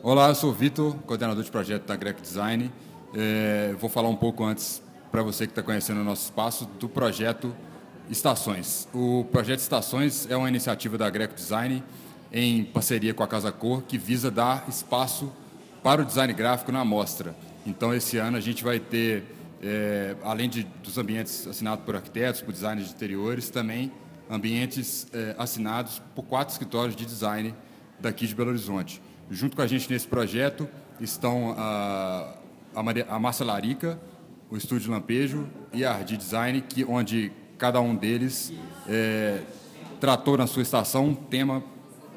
Olá, eu sou o Vitor, coordenador de projeto da Greco Design. É, vou falar um pouco antes, para você que está conhecendo o nosso espaço, do projeto Estações. O projeto Estações é uma iniciativa da Greco Design em parceria com a Casa Cor, que visa dar espaço para o design gráfico na mostra. Então, esse ano a gente vai ter, é, além de, dos ambientes assinados por arquitetos, por designers de interiores, também ambientes é, assinados por quatro escritórios de design daqui de Belo Horizonte. Junto com a gente nesse projeto estão a, a, Maria, a Larica, o Estúdio Lampejo e a Ardi Design, que, onde cada um deles é, tratou na sua estação um tema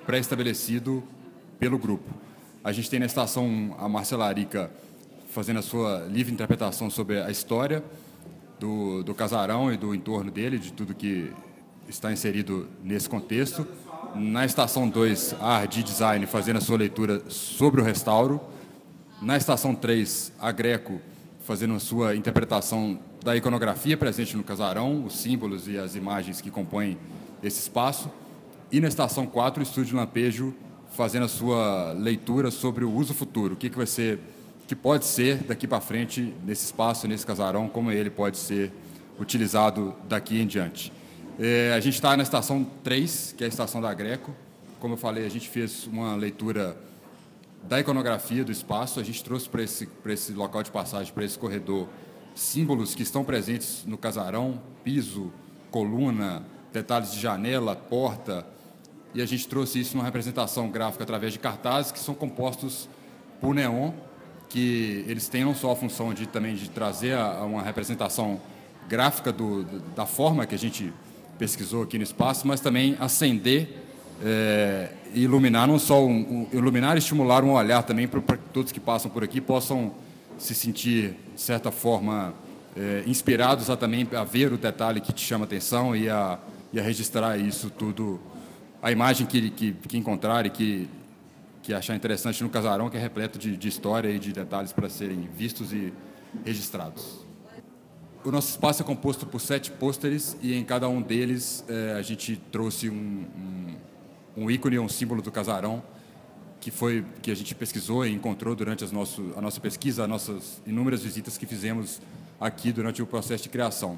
pré-estabelecido pelo grupo. A gente tem na estação a Marcela Arica fazendo a sua livre interpretação sobre a história do, do casarão e do entorno dele, de tudo que está inserido nesse contexto. Na estação 2, a Ardi Design fazendo a sua leitura sobre o restauro. Na estação 3, a Greco fazendo a sua interpretação da iconografia presente no casarão, os símbolos e as imagens que compõem esse espaço. E na estação 4, o Estúdio Lampejo fazendo a sua leitura sobre o uso futuro, o que, que vai ser, que pode ser daqui para frente nesse espaço, nesse casarão, como ele pode ser utilizado daqui em diante. É, a gente está na estação 3, que é a estação da Greco. Como eu falei, a gente fez uma leitura da iconografia do espaço, a gente trouxe para esse, esse local de passagem, para esse corredor, símbolos que estão presentes no casarão, piso, coluna, detalhes de janela, porta, e a gente trouxe isso numa representação gráfica através de cartazes que são compostos por neon, que eles têm não só a função de também de trazer a, uma representação gráfica do, da forma que a gente pesquisou aqui no espaço, mas também acender é, e iluminar, não só um, um, iluminar e estimular um olhar também para que todos que passam por aqui possam se sentir, de certa forma, é, inspirados a também a ver o detalhe que te chama atenção e a, e a registrar isso tudo, a imagem que, que, que encontrar e que, que achar interessante no casarão, que é repleto de, de história e de detalhes para serem vistos e registrados. O nosso espaço é composto por sete pôsteres e em cada um deles é, a gente trouxe um, um, um ícone, um símbolo do casarão que foi que a gente pesquisou e encontrou durante as nosso, a nossa pesquisa, as nossas inúmeras visitas que fizemos aqui durante o processo de criação.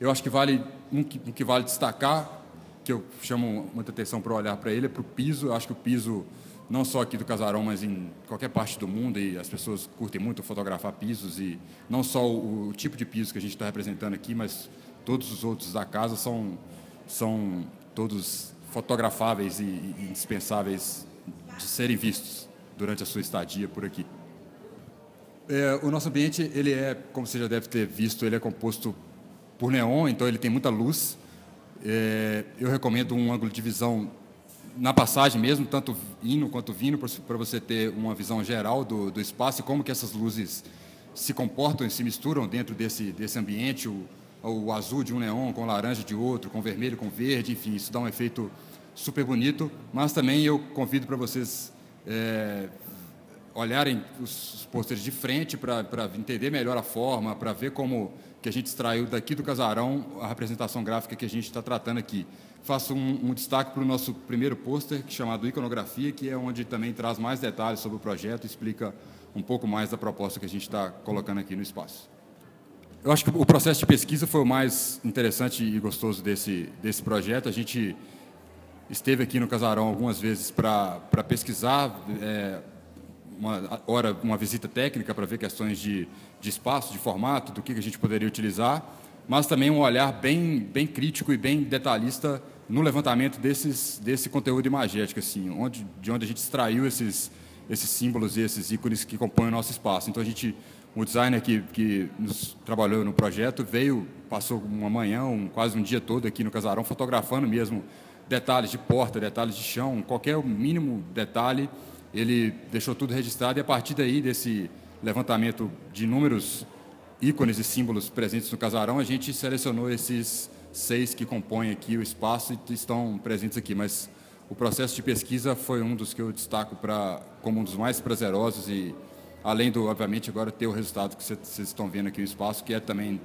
Eu acho que vale um que, um que vale destacar, que eu chamo muita atenção para olhar para ele, é para o piso. Eu acho que o piso não só aqui do Casarão, mas em qualquer parte do mundo, e as pessoas curtem muito fotografar pisos, e não só o, o tipo de piso que a gente está representando aqui, mas todos os outros da casa são, são todos fotografáveis e, e indispensáveis de serem vistos durante a sua estadia por aqui. É, o nosso ambiente, ele é, como você já deve ter visto, ele é composto por neon, então ele tem muita luz. É, eu recomendo um ângulo de visão na passagem mesmo, tanto indo quanto vindo, para você ter uma visão geral do, do espaço e como que essas luzes se comportam e se misturam dentro desse, desse ambiente, o, o azul de um neon com laranja de outro, com vermelho com verde, enfim, isso dá um efeito super bonito, mas também eu convido para vocês é, olharem os, pôsteres de frente para entender melhor a forma, para ver como que a gente extraiu daqui do casarão a representação gráfica que a gente está tratando aqui faço um, um destaque para o nosso primeiro pôster, é chamado Iconografia, que é onde também traz mais detalhes sobre o projeto explica um pouco mais da proposta que a gente está colocando aqui no espaço. Eu acho que o processo de pesquisa foi o mais interessante e gostoso desse, desse projeto. A gente esteve aqui no Casarão algumas vezes para pesquisar, é, uma hora uma visita técnica para ver questões de, de espaço, de formato, do que a gente poderia utilizar, mas também um olhar bem, bem crítico e bem detalhista no levantamento desses, desse conteúdo imagético, assim, onde, de onde a gente extraiu esses, esses símbolos e esses ícones que compõem o nosso espaço. Então, a gente, o designer que, que nos trabalhou no projeto veio, passou uma manhã, um, quase um dia todo aqui no casarão, fotografando mesmo detalhes de porta, detalhes de chão, qualquer mínimo detalhe, ele deixou tudo registrado e a partir daí, desse levantamento de inúmeros ícones e símbolos presentes no casarão, a gente selecionou esses seis que compõem aqui o espaço e estão presentes aqui, mas o processo de pesquisa foi um dos que eu destaco para como um dos mais prazerosos e além do obviamente agora ter o resultado que vocês estão vendo aqui no espaço, que é também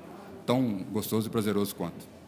tão gostoso e prazeroso quanto.